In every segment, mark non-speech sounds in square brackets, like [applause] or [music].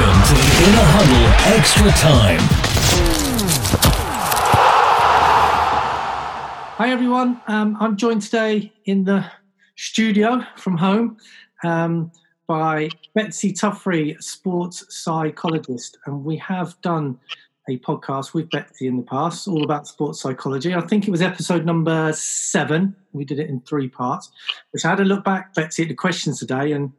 Welcome to the Inner Huddle Extra Time. Hi everyone. Um, I'm joined today in the studio from home um, by Betsy Tuffrey, sports psychologist, and we have done a podcast with Betsy in the past, all about sports psychology. I think it was episode number seven. We did it in three parts, which I had a look back, Betsy, at the questions today, and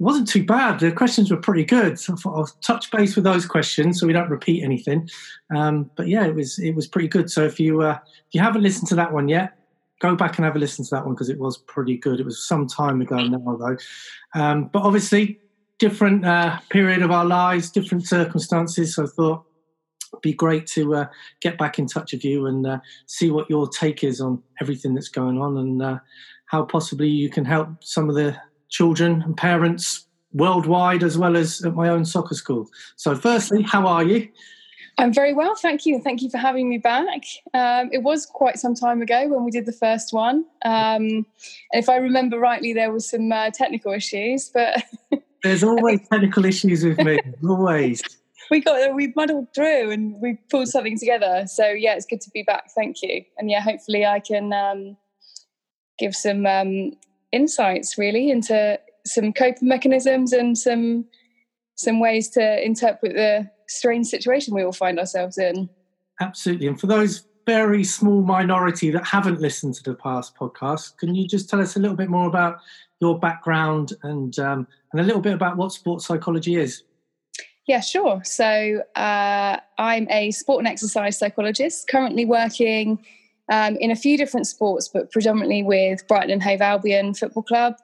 wasn't too bad. The questions were pretty good. So I thought I'll touch base with those questions so we don't repeat anything. Um, but yeah, it was it was pretty good. So if you uh, if you haven't listened to that one yet, go back and have a listen to that one because it was pretty good. It was some time ago now though. Um, but obviously, different uh, period of our lives, different circumstances. So I thought it'd be great to uh, get back in touch with you and uh, see what your take is on everything that's going on and uh, how possibly you can help some of the children and parents worldwide as well as at my own soccer school. So, firstly, how are you? I'm very well, thank you. Thank you for having me back. Um, it was quite some time ago when we did the first one. Um, if I remember rightly, there was some uh, technical issues, but [laughs] there's always technical issues with me. Always. We got we muddled through and we pulled something together. So yeah, it's good to be back. Thank you. And yeah, hopefully I can um, give some um, insights really into some coping mechanisms and some some ways to interpret the strange situation we all find ourselves in. Absolutely. And for those very small minority that haven't listened to the past podcast, can you just tell us a little bit more about your background and um, and a little bit about what sports psychology is? Yeah, sure. So uh, I'm a sport and exercise psychologist, currently working um, in a few different sports, but predominantly with Brighton and Hove Albion Football Club,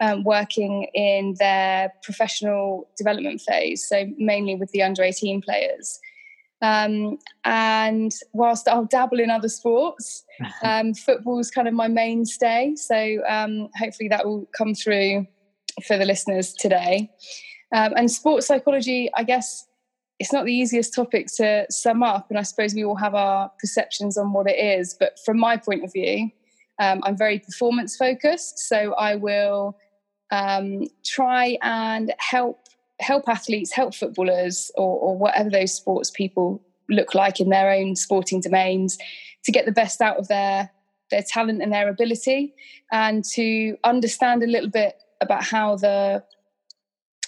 um, working in their professional development phase, so mainly with the under 18 players. Um, and whilst I'll dabble in other sports, um, football's kind of my mainstay. So um, hopefully that will come through for the listeners today. Um, and sports psychology, I guess, it's not the easiest topic to sum up, and I suppose we all have our perceptions on what it is. But from my point of view, um, I'm very performance focused, so I will um, try and help help athletes, help footballers, or, or whatever those sports people look like in their own sporting domains, to get the best out of their their talent and their ability, and to understand a little bit about how the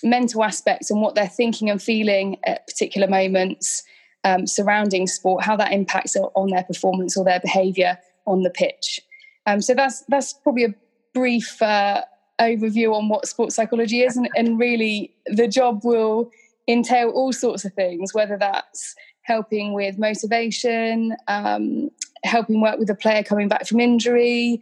mental aspects and what they're thinking and feeling at particular moments um, surrounding sport, how that impacts on their performance or their behaviour on the pitch. Um, so that's that's probably a brief uh, overview on what sports psychology is, and, and really the job will entail all sorts of things, whether that's helping with motivation, um, helping work with a player coming back from injury,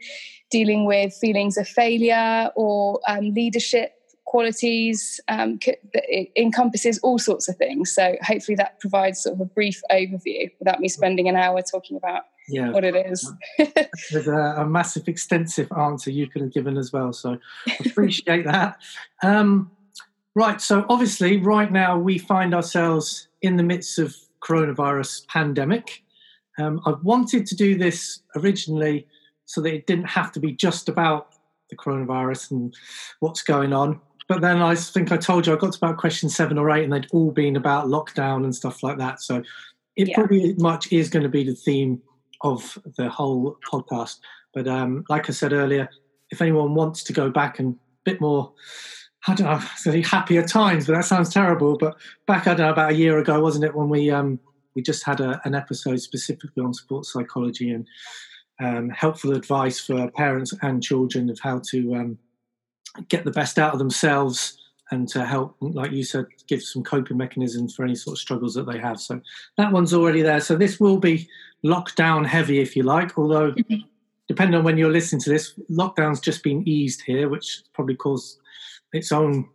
dealing with feelings of failure or um, leadership qualities um, it encompasses all sorts of things. So hopefully that provides sort of a brief overview without me spending an hour talking about yeah. what it is. [laughs] There's a, a, massive extensive answer you could have given as well so appreciate that. Um, right so obviously right now we find ourselves in the midst of coronavirus pandemic. Um, i wanted to do this originally so that it didn't have to be just about the coronavirus and what's going on but then I think I told you I got to about question seven or eight, and they'd all been about lockdown and stuff like that. So it yeah. pretty much is going to be the theme of the whole podcast. But um, like I said earlier, if anyone wants to go back and a bit more, I don't know, [laughs] say happier times, but that sounds terrible. But back, I don't know, about a year ago, wasn't it, when we um, we just had a, an episode specifically on sports psychology and um, helpful advice for parents and children of how to um, get the best out of themselves and to help, like you said, give some coping mechanisms for any sort of struggles that they have. So that one's already there. So this will be lockdown heavy, if you like, although mm-hmm. [laughs] depending on when you're listening to this, lockdown's just been eased here, which probably caused its own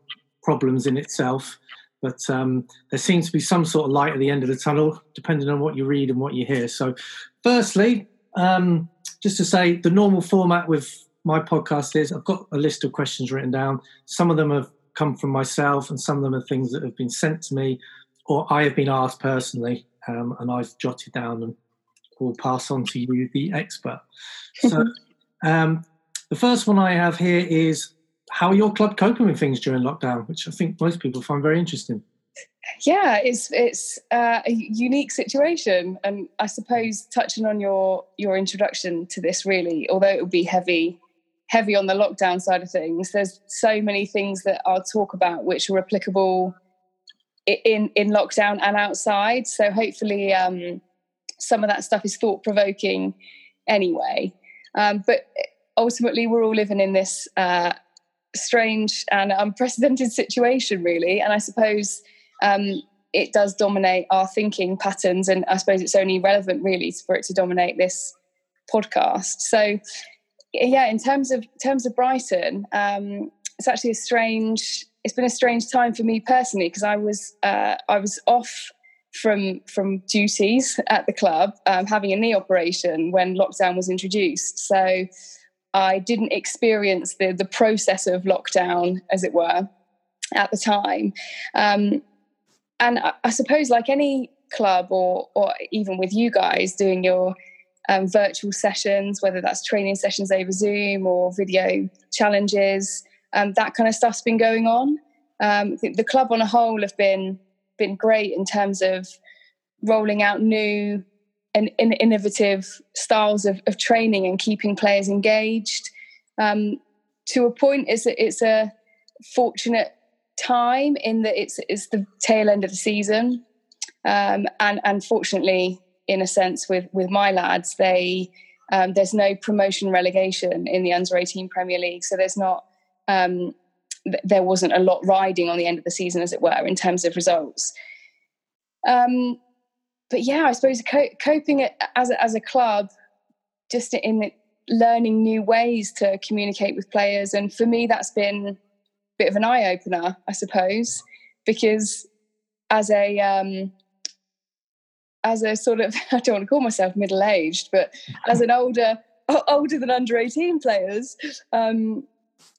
problems in itself. But um, there seems to be some sort of light at the end of the tunnel, depending on what you read and what you hear. So, firstly, um, just to say the normal format with my podcast is I've got a list of questions written down. Some of them have come from myself, and some of them are things that have been sent to me or I have been asked personally, um, and I've jotted down and will pass on to you, the expert. So, [laughs] um, the first one I have here is how are your club coping with things during lockdown, which I think most people find very interesting. yeah, it's it's uh, a unique situation, and I suppose touching on your your introduction to this, really, although it will be heavy heavy on the lockdown side of things, there's so many things that I'll talk about which are applicable in in lockdown and outside. So hopefully, um, some of that stuff is thought provoking anyway. Um, but ultimately, we're all living in this uh, strange and unprecedented [laughs] situation, really. And I suppose um, it does dominate our thinking patterns. And I suppose it's only relevant, really, for it to dominate this podcast. So, yeah, in terms of terms of Brighton, um, it's actually a strange. It's been a strange time for me personally because I was uh, I was off from from duties at the club, um, having a knee operation when lockdown was introduced. So I didn't experience the the process of lockdown, as it were, at the time. Um, and I, I, suppose, like any club, or or even with you guys doing your um, virtual sessions, whether that's training sessions over Zoom or video challenges, um, that kind of stuff's been going on. Um, the club on a whole have been been great in terms of rolling out new and, and innovative styles of, of, training and keeping players engaged. Um, to a point, it's a, it's a fortunate time in that it's it's the tail end of the season, um, and and fortunately, in a sense, with with my lads, they um, there's no promotion relegation in the under 18 Premier League, so there's not um, there wasn't a lot riding on the end of the season, as it were, in terms of results. Um, but yeah, I suppose co- coping as a, as a club, just in learning new ways to communicate with players, and for me, that's been a bit of an eye opener, I suppose, because as a um, as a sort of [laughs] I don't want to call myself middle aged, but as an older older than under eighteen players, um,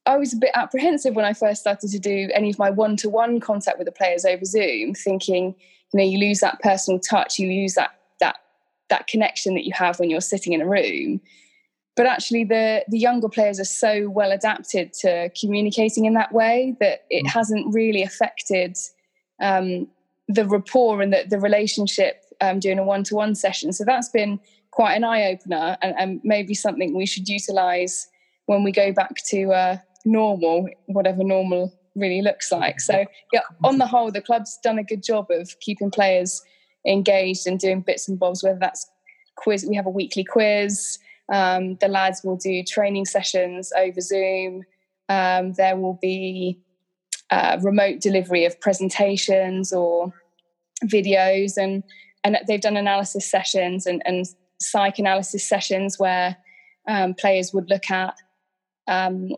I was a bit apprehensive when I first started to do any of my one to one contact with the players over Zoom, thinking, you know, you lose that personal touch, you lose that that that connection that you have when you're sitting in a room. But actually, the the younger players are so well adapted to communicating in that way that it mm. hasn't really affected um, the rapport and the, the relationship um, doing a one to one session. So that's been quite an eye opener, and, and, maybe something we should utilize when we go back to uh, normal, whatever normal really looks like. So, yeah, on the whole, the club's done a good job of keeping players engaged and doing bits and bobs, whether that's quiz, we have a weekly quiz. Um, the lads will do training sessions over Zoom. Um, there will be uh, remote delivery of presentations or videos, and and they've done analysis sessions and, and psych analysis sessions where um, players would look at um,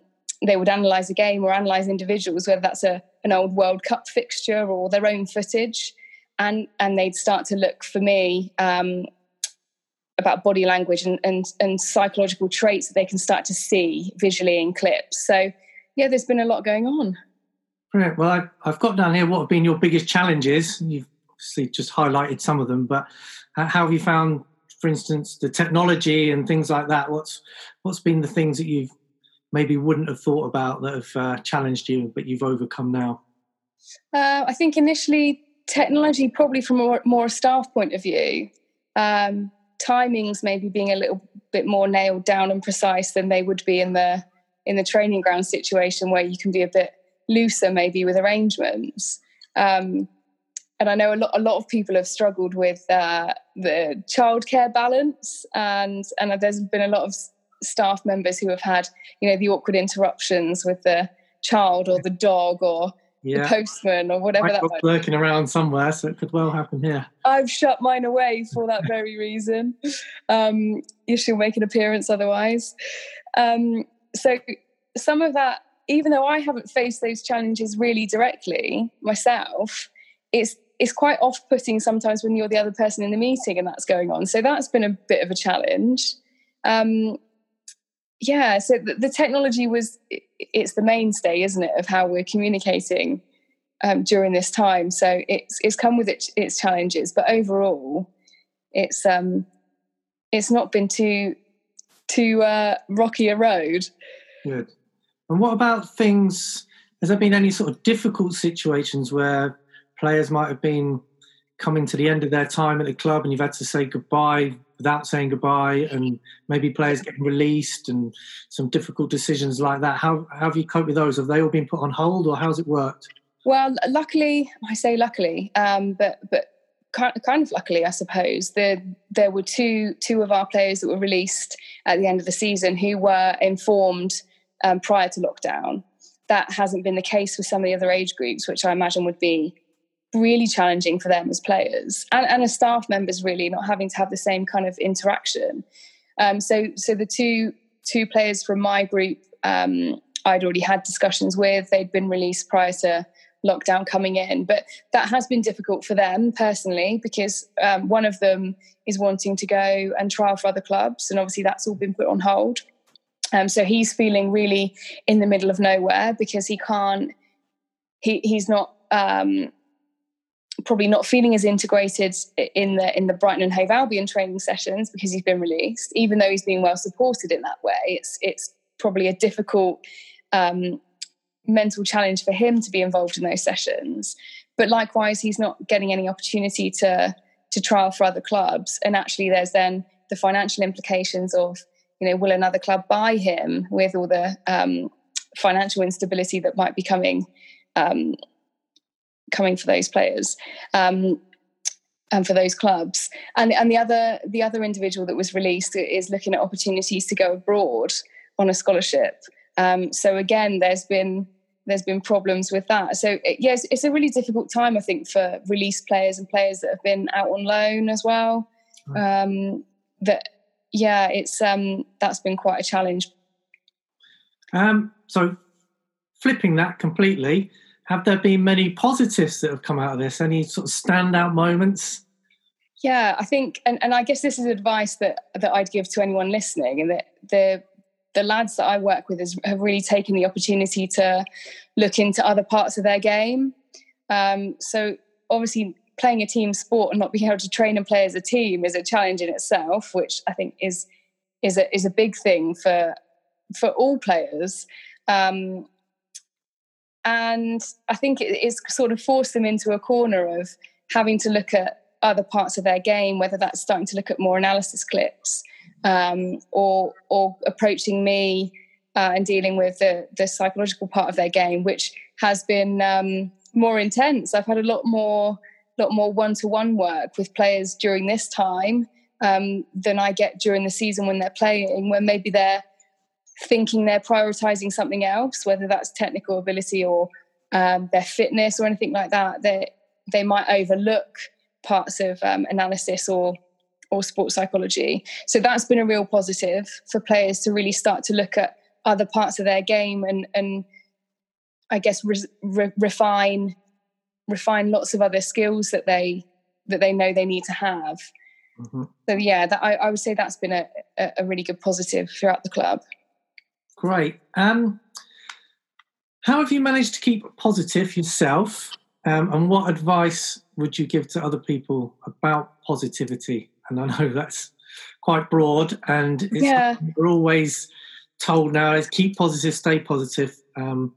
they would analyze a game or analyze individuals, whether that's a, an old World Cup fixture or their own footage. And, and they'd start to look for me um, about body language and, and, and psychological traits that they can start to see visually in clips. So, yeah, there's been a lot going on. Brilliant. Well, I've got down here what have been your biggest challenges. You've obviously just highlighted some of them, but how have you found, for instance, the technology and things like that? What's what's been the things that you've maybe wouldn't have thought about that have uh, challenged you, but you've overcome now? Uh, I think initially technology, probably from a more, staff point of view, um, timings maybe being a little bit more nailed down and precise than they would be in the in the training ground situation, where you can be a bit looser maybe with arrangements. Um, and I know a lot, a lot of people have struggled with uh, the childcare balance, and and there's been a lot of staff members who have had, you know, the awkward interruptions with the child or the dog or yeah. the postman or whatever that might lurking around somewhere, so it could well happen here. I've shut mine away for that very reason. Um, she'll make an appearance otherwise. Um, so some of that, even though I haven't faced those challenges really directly myself, it's it's quite off-putting sometimes when you're the other person in the meeting and that's going on. So that's been a bit of a challenge. Um, yeah so the, the, technology was it's the mainstay isn't it of how we're communicating um, during this time so it's it's come with its, its challenges but overall it's um it's not been too too uh, rocky a road good and what about things has there been any sort of difficult situations where players might have been coming to the end of their time at the club and you've had to say goodbye without saying goodbye and maybe players getting released and some difficult decisions like that. How, how have you coped with those? Have they all been put on hold or how's it worked? Well luckily i say luckily um, but but kind of luckily i suppose. There there were two two of our players that were released at the end of the season who were informed um, prior to lockdown. That hasn't been the case for some of the other age groups which i imagine would be really challenging for them as players and, and as staff members really not having to have the same kind of interaction. Um, so so the two two players from my group um, i'd already had discussions with. They'd been released prior to lockdown coming in but that has been difficult for them personally because um, one of them is wanting to go and trial for other clubs and obviously that's all been put on hold. Um, so he's feeling really in the middle of nowhere because he can't he, he's not um, probably not feeling as integrated in the in the Brighton and Hove Albion training sessions because he's been released. Even though he's being well supported in that way, it's it's probably a difficult um, mental challenge for him to be involved in those sessions. But likewise, he's not getting any opportunity to to trial for other clubs. And actually, there's then the financial implications of you know will another club buy him with all the um, financial instability that might be coming um, coming for those players um, and for those clubs. And and the other the other individual that was released is looking at opportunities to go abroad on a scholarship. Um, so again, there's been there's been problems with that. So it, yes, it's a really difficult time, I think, for released players and players that have been out on loan as well. Um, that yeah, it's um, that's been quite a challenge. Um, so flipping that completely, have there been many positives that have come out of this? Any sort of standout moments? Yeah, I think, and, and I guess this is advice that that I'd give to anyone listening, and that the the lads that I work with is, have really taken the opportunity to look into other parts of their game. Um, so obviously, playing a team sport and not being able to train and play as a team is a challenge in itself, which I think is is a is a big thing for for all players. Um, and I think it, it's sort of forced them into a corner of having to look at other parts of their game, whether that's starting to look at more analysis clips um, or or approaching me uh, and dealing with the the psychological part of their game, which has been um, more intense. I've had a lot more lot more one to one work with players during this time um, than I get during the season when they're playing, when maybe they're thinking they're prioritizing something else, whether that's technical ability or um, their fitness or anything like that, they they might overlook parts of um, analysis or or sports psychology. So that's been a real positive for players to really start to look at other parts of their game and and I guess re- re- refine refine lots of other skills that they that they know they need to have. Mm-hmm. So yeah, that, I, I, would say that's been a, a really good positive throughout the club. Great. Um, how have you managed to keep positive yourself? Um, and what advice would you give to other people about positivity? And I know [laughs] that's quite broad, and yeah. we're always told now is keep positive, stay positive. Um,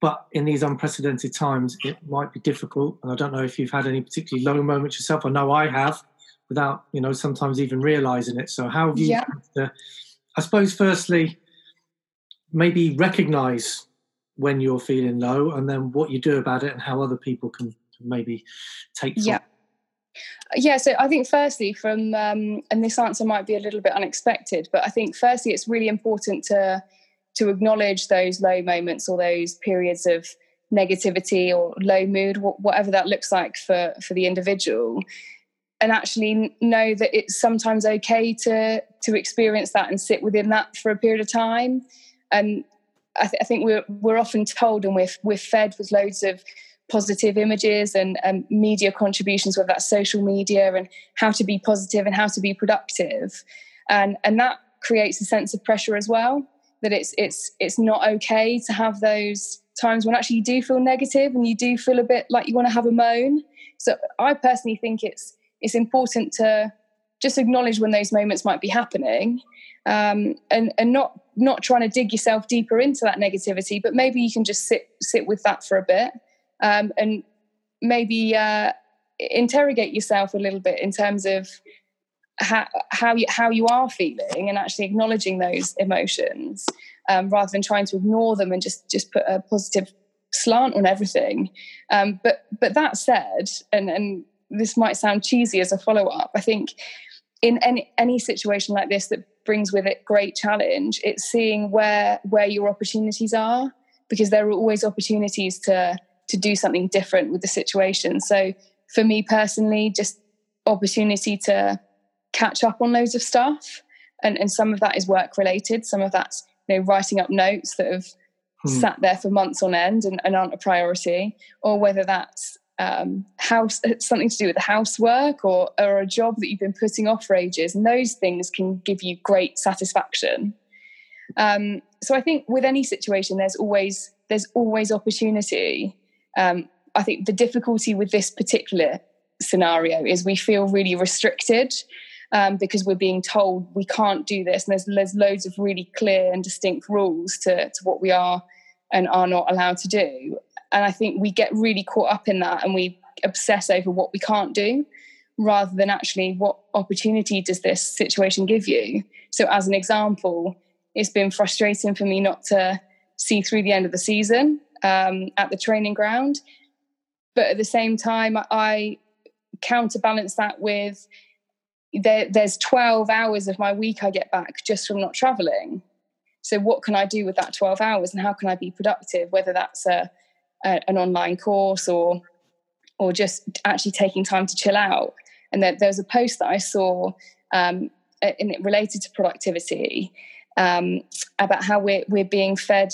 but in these unprecedented times, it might be difficult. And I don't know if you've had any particularly low moments yourself. I know I have, without you know sometimes even realizing it. So how have you? Yeah. To, I suppose firstly, maybe recognize when you're feeling low and then what you do about it and how other people can maybe take yeah. Yeah so i think firstly from um, and this answer might be a little bit unexpected but i think firstly it's really important to to acknowledge those low moments or those periods of negativity or low mood whatever that looks like for for the individual. And actually know that it's sometimes okay to to experience that and sit within that for a period of time and I, th- I, think we're we're often told and we're we're fed with loads of positive images and, media contributions, whether that's social media and how to be positive and how to be productive, and and that creates a sense of pressure as well. That it's it's it's not okay to have those times when actually you do feel negative and you do feel a bit like you want to have a moan. So I personally think it's it's important to just acknowledge when those moments might be happening um, and and not not trying to dig yourself deeper into that negativity, but maybe you can just sit sit with that for a bit um, and maybe uh, interrogate yourself a little bit in terms of how how you, how you are feeling and actually acknowledging those emotions um, rather than trying to ignore them and just just put a positive slant on everything. Um, but but that said, and and this might sound cheesy as a follow up, I think in any any situation like this that brings with it great challenge, it's seeing where where your opportunities are because there are always opportunities to to do something different with the situation. So for me personally, just opportunity to catch up on loads of stuff. And, and some of that is work related. Some of that's, you know, writing up notes that have hmm. sat there for months on end and, and aren't a priority, or whether that's um, house [laughs] something to do with the housework or, or a job that you've been putting off for ages. And those things can give you great satisfaction. Um, so I think with any situation, there's always there's always opportunity. Um, I think the difficulty with this particular scenario is we feel really restricted um, because we're being told we can't do this. And there's, there's loads of really clear and distinct rules to, to what we are and are not allowed to do. And I think we get really caught up in that and we obsess over what we can't do rather than actually what opportunity does this situation give you. So, as an example, it's been frustrating for me not to see through the end of the season um, at the training ground. But at the same time, I counterbalance that with there, there's 12 hours of my week I get back just from not traveling. So, what can I do with that 12 hours and how can I be productive, whether that's a, a an online course or or just actually taking time to chill out? And there, there was a post that I saw um, it related to productivity um, about how we're, we're being fed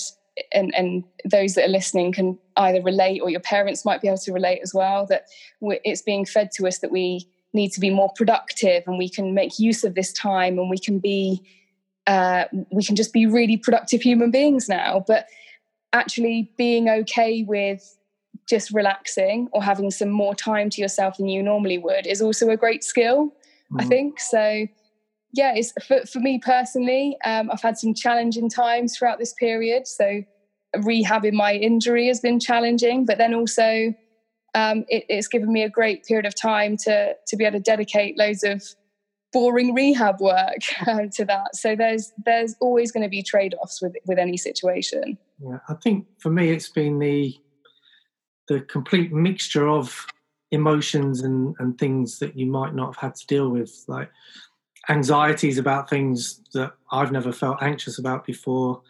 and, and, those that are listening can either relate or your parents might be able to relate as well that it's being fed to us that we need to be more productive and we can make use of this time and we can be uh, we can just be really productive human beings now but actually being okay with just relaxing or having some more time to yourself than you normally would is also a great skill mm. i think so yeah it's for, for me personally um, i've had some challenging times throughout this period so rehabbing my injury has been challenging but then also um, it, it's given me a great period of time to to be able to dedicate loads of boring rehab work [laughs] um, to that. So there's there's always going to be trade offs with with any situation. Yeah, I think for me it's been the the complete mixture of emotions and and things that you might not have had to deal with, like anxieties about things that I've never felt anxious about before.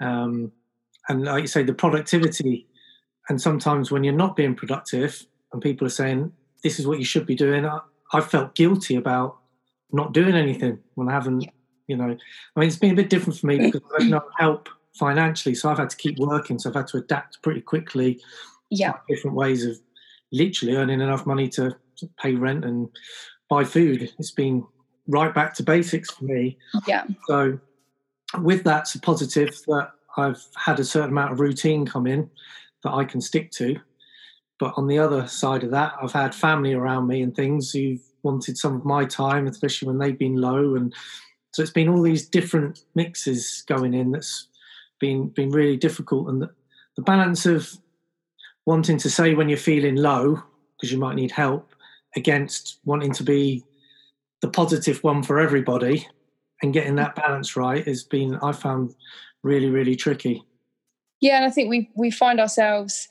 Um, and like you say, the productivity and sometimes when you're not being productive and people are saying this is what you should be doing i, I felt guilty about not doing anything when i haven't yeah. you know. I mean it's been a bit different for me because i've no help financially so i've had to keep working so i've had to adapt pretty quickly. Yeah. Different ways of literally earning enough money to pay rent and buy food. It's been right back to basics for me. Yeah. So with that it's a positive that i've had a certain amount of routine come in that I can stick to. But on the other side of that, I've had family around me and things who've wanted some of my time, especially when they've been low. And so it's been all these different mixes going in that's been been really difficult. And the, the balance of wanting to say when you're feeling low, because you might need help, against wanting to be the positive one for everybody and getting that balance right has been I found really, really tricky. Yeah, and I think we we find ourselves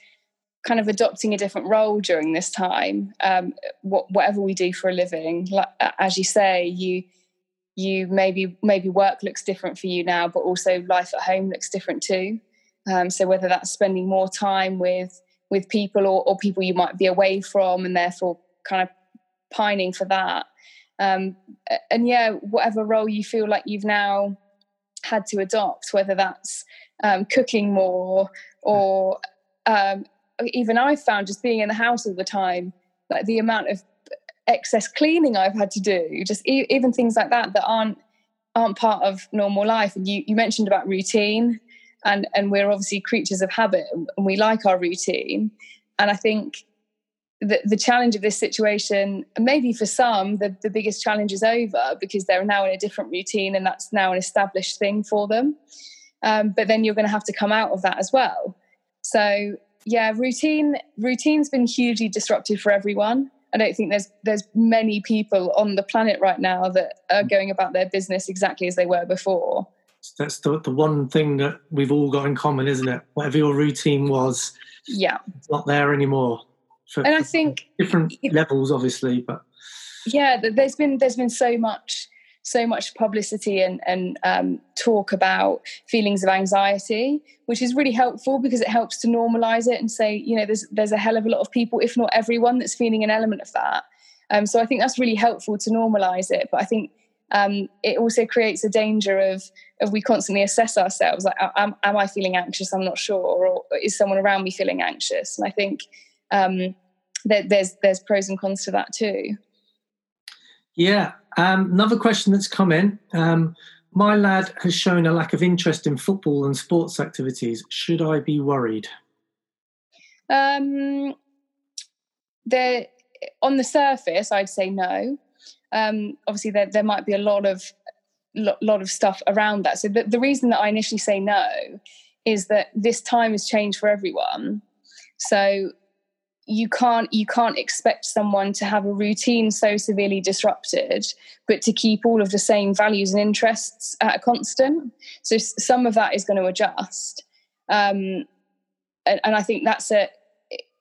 kind of adopting a different role during this time. Um, what, whatever we do for a living, like, as you say, you you maybe maybe work looks different for you now, but also life at home looks different too. Um, so whether that's spending more time with with people or, or, people you might be away from, and therefore kind of pining for that. Um, and yeah, whatever role you feel like you've now had to adopt, whether that's um, cooking more or um, even I've found just being in the house all the time, like the amount of excess cleaning I've had to do, just e- even things like that that aren't aren't part of normal life. And you, you mentioned about routine, and and we're obviously creatures of habit, and we like our routine. And I think the, the challenge of this situation, maybe for some, the, the biggest challenge is over because they're now in a different routine, and that's now an established thing for them um, but then you're going to have to come out of that as well. So yeah, routine routine's been hugely disruptive for everyone. I don't think there's there's many people on the planet right now that are mm. going about their business exactly as they were before. That's the, the one thing that we've all got in common, isn't it? Whatever your routine was, yeah, it's not there anymore. For, and I think different levels, obviously, but yeah, there's been there's been so much so much publicity and, and um, talk about feelings of anxiety, which is really helpful because it helps to normalize it and say, you know, there's there's a hell of a lot of people, if not everyone, that's feeling an element of that. Um, so I think that's really helpful to normalize it. But I think um, it also creates a danger of of we constantly assess ourselves like, am, am I feeling anxious? I'm not sure, or is someone around me feeling anxious? And I think um, that there's there's pros and cons to that too. Yeah. Um, another question that's come in. Um, my lad has shown a lack of interest in football and sports activities. Should I be worried? Um, on the surface, I'd say no. Um, obviously, there, there might be a lot of lot of stuff around that. So the, the reason that I initially say no is that this time has changed for everyone. So you can't you can't expect someone to have a routine so severely disrupted but to keep all of the same values and interests at a constant. So some of that is going to adjust. Um, and, and, i think that's a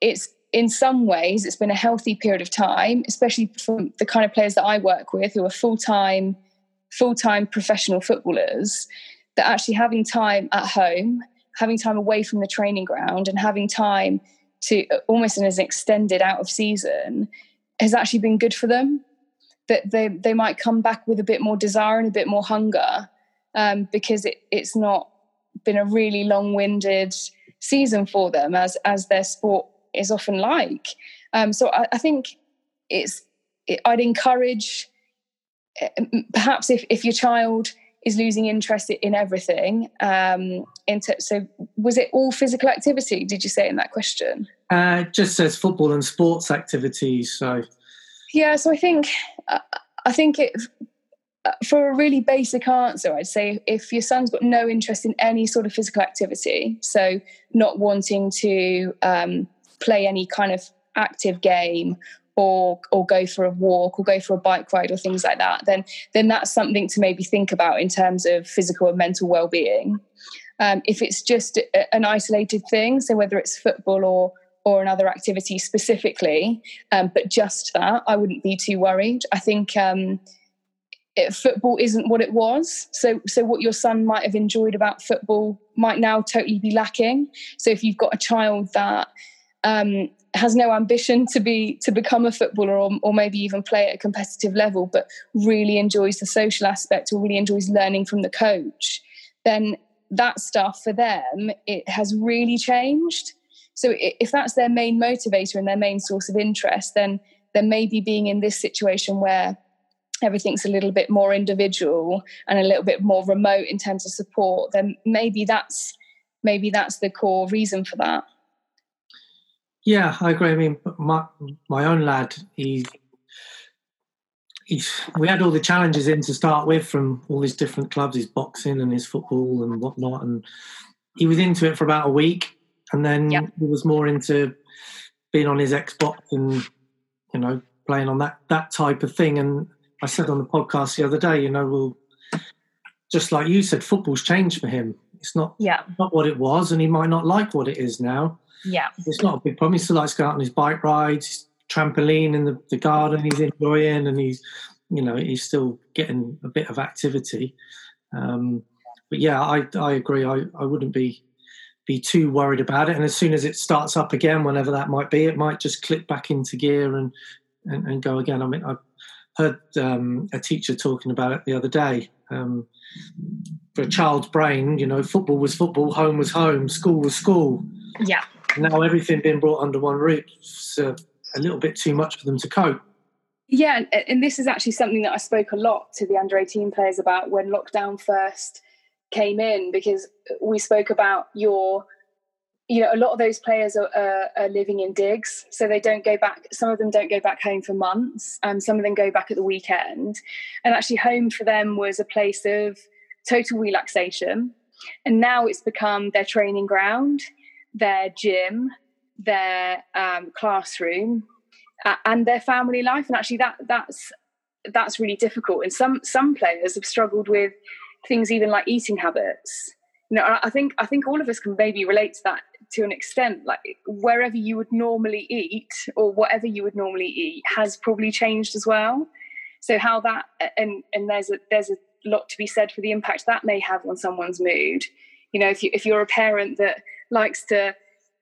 it's in some ways it's been a healthy period of time especially from the kind of players that i work with who are full-time full-time professional footballers that actually having time at home having time away from the training ground and having time to almost as an extended out of season has actually been good for them. That they they might come back with a bit more desire and a bit more hunger um, because it, it's not been a really long-winded season for them as as their sport is often like. Um, so I, I, think it's it, I'd encourage eh, perhaps if if your child is losing interest in everything. Um, into, so, was it all physical activity? Did you say in that question? Uh, just says football and sports activities. So, yeah. So I think uh, I think it uh, for a really basic answer, I'd say if your son's got no interest in any sort of physical activity, so not wanting to um, play any kind of active game or or go for a walk or go for a bike ride or things like that, then then that's something to maybe think about in terms of physical and mental well-being. Um, if it's just a, an isolated thing, so whether it's football or or another activity specifically, um, but just that, I wouldn't be too worried. I think um, it, football isn't what it was. So, so what your son might have enjoyed about football might now totally be lacking. So, if you've got a child that um, has no ambition to be to become a footballer or, or maybe even play at a competitive level, but really enjoys the social aspect or really enjoys learning from the coach, then that stuff for them it has really changed. So if that's their main motivator and their main source of interest, then then maybe being in this situation where everything's a little bit more individual and a little bit more remote in terms of support, then maybe that's maybe that's the core reason for that. Yeah, I agree. I mean, my my own lad, he he's we had all the challenges in to start with from all these different clubs, his boxing and his football and whatnot, and he was into it for about a week, and then yep. he was more into being on his Xbox and you know playing on that that type of thing. And I said on the podcast the other day, you know, well, just like you said, football's changed for him. It's not yeah. not what it was, and he might not like what it is now. Yeah. It's not a big problem. He still likes going out on his bike rides, trampoline in the, the garden he's enjoying and he's you know, he's still getting a bit of activity. Um, but yeah, I I agree. I, I wouldn't be be too worried about it. And as soon as it starts up again, whenever that might be, it might just click back into gear and and, and go again. I mean, I heard um, a teacher talking about it the other day. Um, for a child's brain, you know, football was football, home was home, school was school. Yeah now everything being brought under one roof is uh, a little bit too much for them to cope. Yeah, and this is actually something that I spoke a lot to the under 18 players about when lockdown first came in, because we spoke about your, you know, a lot of those players are, are living in digs, so they don't go back. Some of them don't go back home for months, and some of them go back at the weekend. And actually, home for them was a place of total relaxation. And now it's become their training ground their gym, their um, classroom uh, and their family life. And actually that that's that's really difficult. And some some players have struggled with things even like eating habits. You know i think i think all of us can maybe relate to that to an extent. Like wherever you would normally eat or whatever you would normally eat has probably changed as well. So how that and and there's a there's a lot to be said for the impact that may have on someone's mood. You know if you if you're a parent that likes to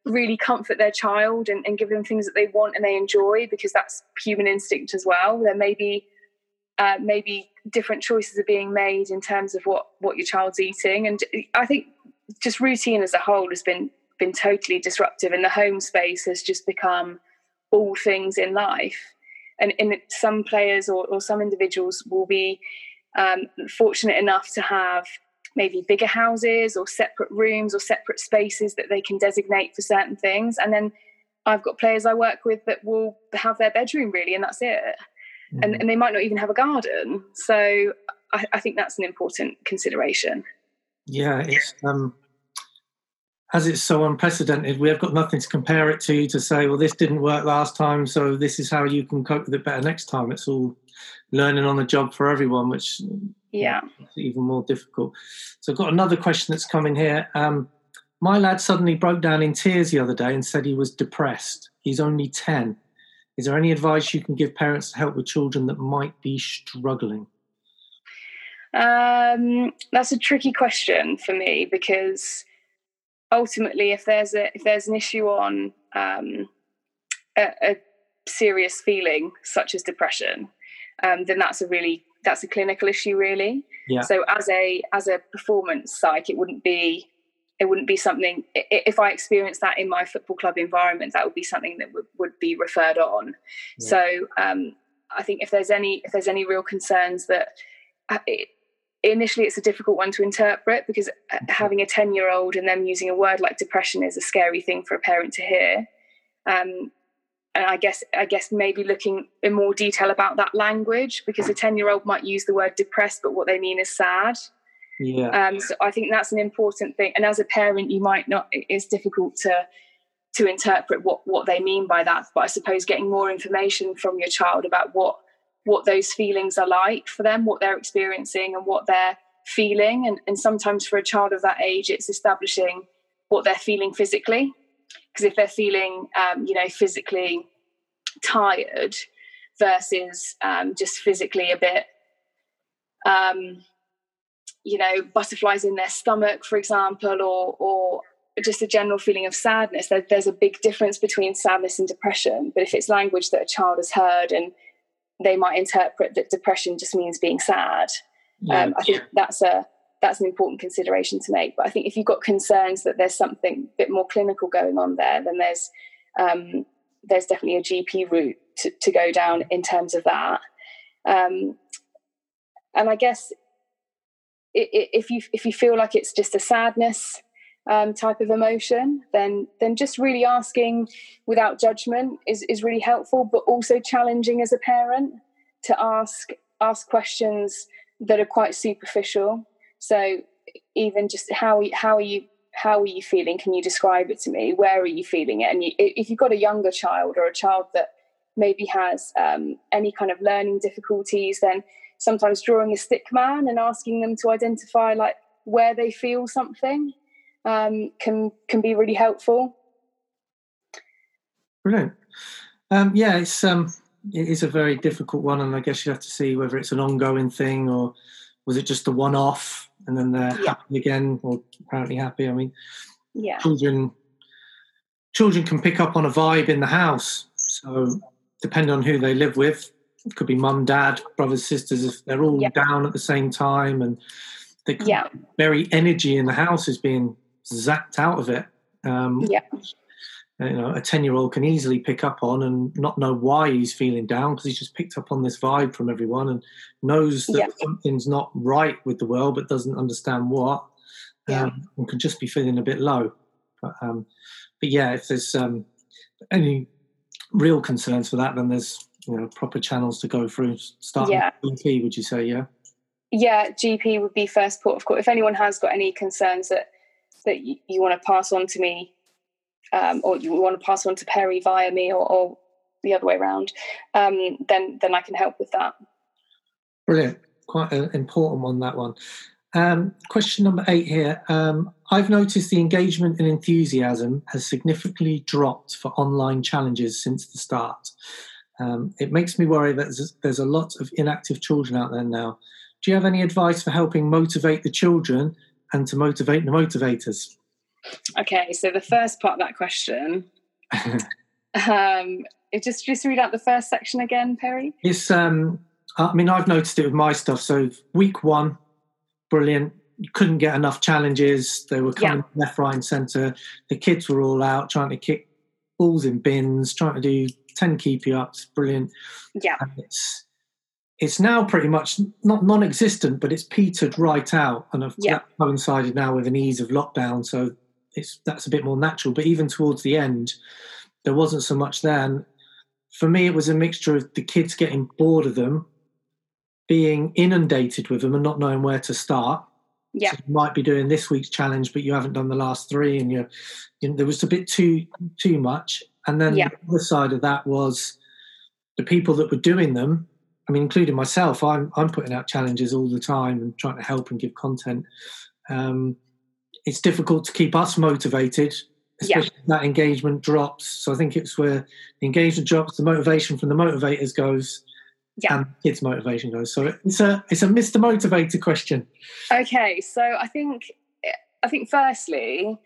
really comfort their child and, and give them things that they want and they enjoy because that's human instinct as well. There may be uh, maybe different choices are being made in terms of what what your child's eating. And i think just routine as a whole has been been totally disruptive and the home space has just become all things in life. And, and some players or, or some individuals will be um, fortunate enough to have maybe bigger houses or separate rooms or separate spaces that they can designate for certain things. And then I've got players I work with that will have their bedroom really, and that's it. Mm-hmm. And, and they might not even have a garden. So I, I think that's an important consideration. Yeah, it's um, as it's so unprecedented, we have got nothing to compare it to to say, well, this didn't work last time, so this is how you can cope with it better next time. It's all learning on the job for everyone, which yeah, even more difficult. So I've got another question that's coming here. Um, my lad suddenly broke down in tears the other day and said he was depressed. He's only 10. Is there any advice you can give parents to help with children that might be struggling? Um, that's a tricky question for me because ultimately, if there's a if there's an issue on um, a, a, serious feeling such as depression, um, then that's a really that's a clinical issue really yeah. so as a as a performance psych it wouldn't be it wouldn't be something if i experienced that in my football club environment that would be something that would, would be referred on yeah. so um, i think if there's any if there's any real concerns that uh, it, initially it's a difficult one to interpret because uh, mm-hmm. having a 10 year old and them using a word like depression is a scary thing for a parent to hear um, and I guess I guess maybe looking in more detail about that language because a ten year old might use the word depressed, but what they mean is sad. Yeah. Um, so I think that's an important thing. And as a parent, you might not. It's difficult to to interpret what what they mean by that. But I suppose getting more information from your child about what what those feelings are like for them, what they're experiencing, and what they're feeling. And, and sometimes for a child of that age, it's establishing what they're feeling physically because if they're feeling um, you know physically tired versus um, just physically a bit um, you know butterflies in their stomach for example or or just a general feeling of sadness there, there's a big difference between sadness and depression but if it's language that a child has heard and they might interpret that depression just means being sad yeah. um, i think that's a that's an important consideration to make. But I think if you've got concerns that there's something a bit more clinical going on there, then there's um, there's definitely a GP route to, to, go down in terms of that. Um, and I guess if you if you feel like it's just a sadness um, type of emotion, then then just really asking without judgment is is really helpful, but also challenging as a parent to ask ask questions that are quite superficial so even just how how are you how are you feeling? Can you describe it to me? Where are you feeling it? And you, if you've got a younger child or a child that maybe has um, any kind of learning difficulties, then sometimes drawing a stick man and asking them to identify like where they feel something um, can can be really helpful. Brilliant. Um, yeah, it's um, it is a very difficult one, and I guess you have to see whether it's an ongoing thing or was it just a one-off and then they're yeah. happy again or apparently happy i mean yeah children children can pick up on a vibe in the house so depending on who they live with it could be mum dad brothers sisters if they're all yeah. down at the same time and the yeah. very energy in the house is being zapped out of it um, yeah you know a 10 year old can easily pick up on and not know why he's feeling down because he's just picked up on this vibe from everyone and knows that yeah. something's not right with the world but doesn't understand what yeah. um, and can just be feeling a bit low but, um, but yeah if there's um, any real concerns for that then there's you know proper channels to go through starting yeah. gp would you say yeah yeah gp would be first port of call if anyone has got any concerns that that you, you want to pass on to me um, or you want to pass on to Perry via me or, or the other way around, um, then then I can help with that. Brilliant. Quite an important one, that one. Um, question number eight here. Um, I've noticed the engagement and enthusiasm has significantly dropped for online challenges since the start. Um, it makes me worry that there's, there's a lot of inactive children out there now. Do you have any advice for helping motivate the children and to motivate the motivators? Okay, so the first part of that question, [laughs] um, it just just read out the first section again, Perry. It's um, I mean I've noticed it with my stuff. So week one, brilliant. You couldn't get enough challenges. They were coming yeah. left, right, and centre. The kids were all out trying to kick balls in bins, trying to do ten keepy ups. Brilliant. Yeah. And it's it's now pretty much not non-existent, but it's petered right out, and I've yeah. coincided now with an ease of lockdown. So it's that's a bit more natural. But even towards the end, there wasn't so much there. And for me, it was a mixture of the kids getting bored of them, being inundated with them, and not knowing where to start. Yeah, so you might be doing this week's challenge, but you haven't done the last three, and you're, you know, there was a bit too too much. And then yeah. the other side of that was the people that were doing them. I mean, including myself, I'm I'm putting out challenges all the time and trying to help and give content. Um, it's difficult to keep us motivated, especially yeah. that engagement drops. So I think it's where the engagement drops, the motivation from the motivators goes, yeah. and kids' motivation goes. So it's a it's a Mr. Motivator question. Okay, so I think I think firstly,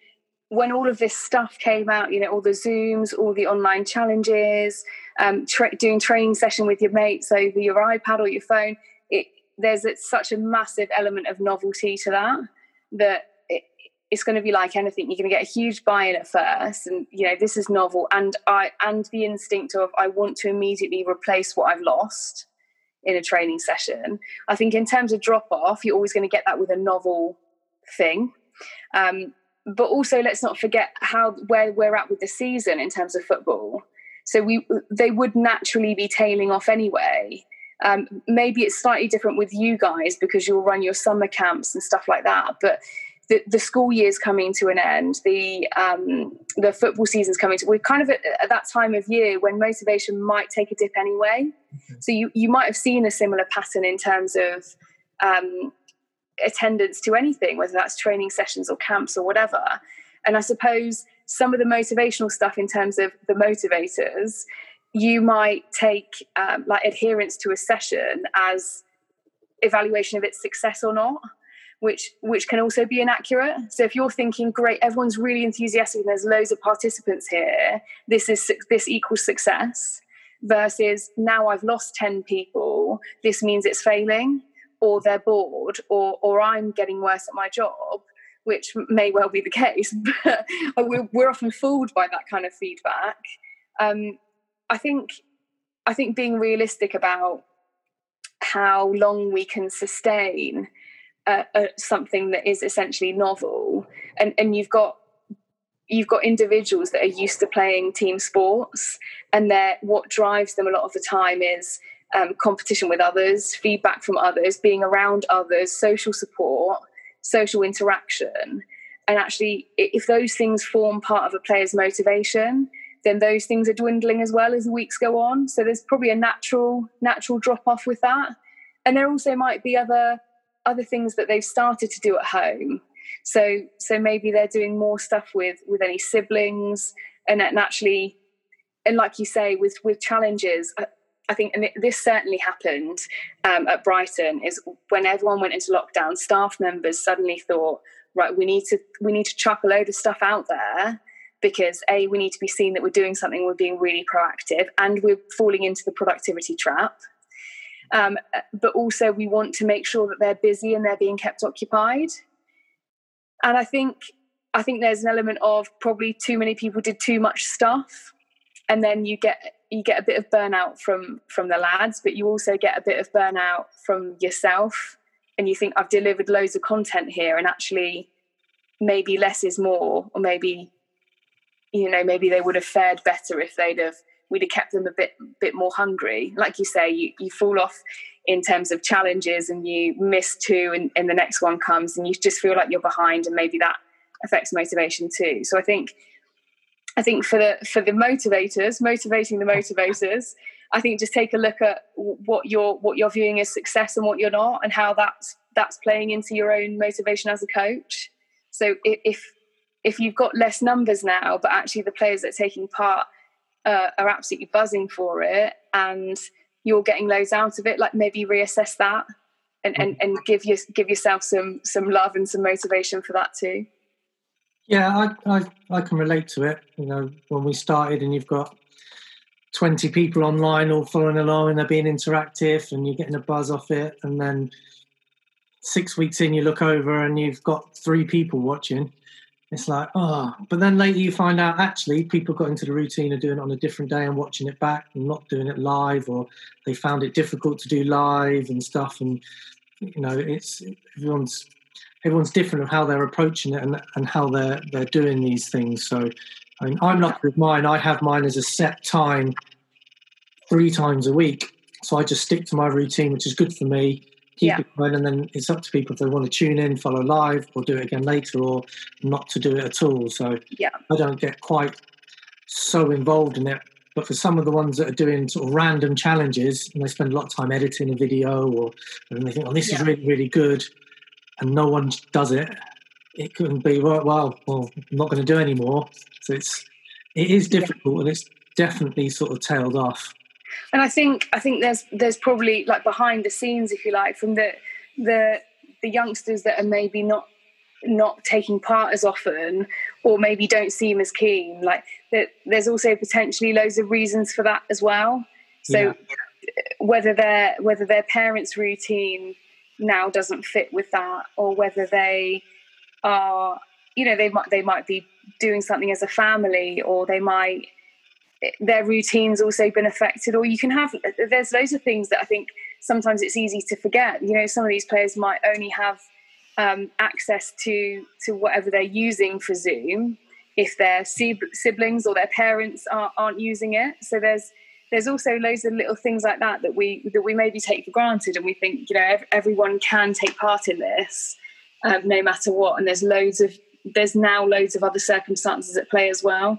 when all of this stuff came out, you know, all the Zooms, all the online challenges, um, tra- doing training session with your mates over your iPad or your phone, it, there's a, such a massive element of novelty to that that it's going to be like anything. You're going to get a huge buy-in at first and you know this is novel. And i and the instinct of i want to immediately replace what i've lost in a training session. I think in terms of drop off you're always going to get that with a novel thing. Um, but also let's not forget how where we're at with the season in terms of football. So we they would naturally be tailing off anyway. Um, maybe it's slightly different with you guys because you'll run your summer camps and stuff like that but the, the school year's coming to an end, the um, the football season's coming to. We're kind of at, at, that time of year when motivation might take a dip anyway. Mm-hmm. So you you might have seen a similar pattern in terms of um, attendance to anything, whether that's training sessions or camps or whatever. And I suppose some of the motivational stuff in terms of the motivators, you might take um, like adherence to a session as evaluation of its success or not which which can also be inaccurate. So if you're thinking, great, everyone's really enthusiastic and there's loads of participants here, this is this equals success. Versus now I've lost ten people, this means it's failing, or they're bored, or or I'm getting worse at my job, which may well be the case. [laughs] But we're, we're often fooled by that kind of feedback. Um, I think I think being realistic about how long we can sustain something that is essentially novel, and and you've got you've got individuals that are used to playing team sports, and that what drives them a lot of the time is um, competition with others, feedback from others, being around others, social support, social interaction. And actually, if those things form part of a player's motivation, then those things are dwindling as well as the weeks go on. So there's probably a natural natural drop off with that. And there also might be other other things that they've started to do at home. So so maybe they're doing more stuff with with any siblings and, actually and like you say with with challenges I, I think and this certainly happened um, at Brighton is when everyone went into lockdown staff members suddenly thought right we need to we need to chuck a load of stuff out there because a we need to be seen that we're doing something we're being really proactive and we're falling into the productivity trap um, but also, we want to make sure that they're busy and they're being kept occupied. And I think I think there's an element of probably too many people did too much stuff, and then you get you get a bit of burnout from from the lads, but you also get a bit of burnout from yourself, and you think I've delivered loads of content here, and actually maybe less is more, or maybe you know maybe they would have fared better if they'd have we'd have kept them a bit bit more hungry. Like you say, you, you fall off in terms of challenges and you miss two and, and the next one comes and you just feel like you're behind and maybe that affects motivation too. So I think I think for the for the motivators, motivating the motivators, I think just take a look at what you're what you're viewing as success and what you're not, and how that's that's playing into your own motivation as a coach. So if if you've got less numbers now, but actually the players that are taking part uh, are absolutely buzzing for it, and you're getting loads out of it, like maybe reassess that and, and, and give you give yourself some some love and some motivation for that too. Yeah, I, I, I can relate to it. You know, when we started and you've got 20 people online all following along and they're being interactive and you're getting a buzz off it. And then six weeks in, you look over and you've got three people watching. It's like, oh, but then later you find out actually people got into the routine of doing it on a different day and watching it back and not doing it live, or they found it difficult to do live and stuff. And, you know, it's everyone's everyone's different of how they're approaching it and, and how they're they're doing these things. So I mean, I'm lucky with mine. I have mine as a set time, three times a week. So I just stick to my routine, which is good for me. Keep yeah. it going, and then it's up to people if they want to tune in, follow live, or do it again later, or not to do it at all. So yeah. I don't get quite so involved in it. But for some of the ones that are doing sort of random challenges, and they spend a lot of time editing a video, or and they think, "Oh, this yeah. is really, really good," and no one does it, it couldn't be right. Well, well, I'm not going to do anymore. So it's it is difficult, and it's definitely sort of tailed off. And I think I think there's there's probably like behind the scenes, if you like, from the the the youngsters that are maybe not not taking part as often or maybe don't seem as keen like that there's also potentially loads of reasons for that as well so yeah. whether their whether their parents routine now doesn't fit with that or whether they are you know they might they might be doing something as a family or they might their routines also been affected or you can have there's loads of things that i think sometimes it's easy to forget. You know some of these players might only have um, access to to whatever they're using for zoom if their siblings or their parents are, aren't using it. So there's there's also loads of little things like that that we that we maybe take for granted and we think you know everyone can take part in this um, no matter what. And there's loads of there's now loads of other circumstances at play as well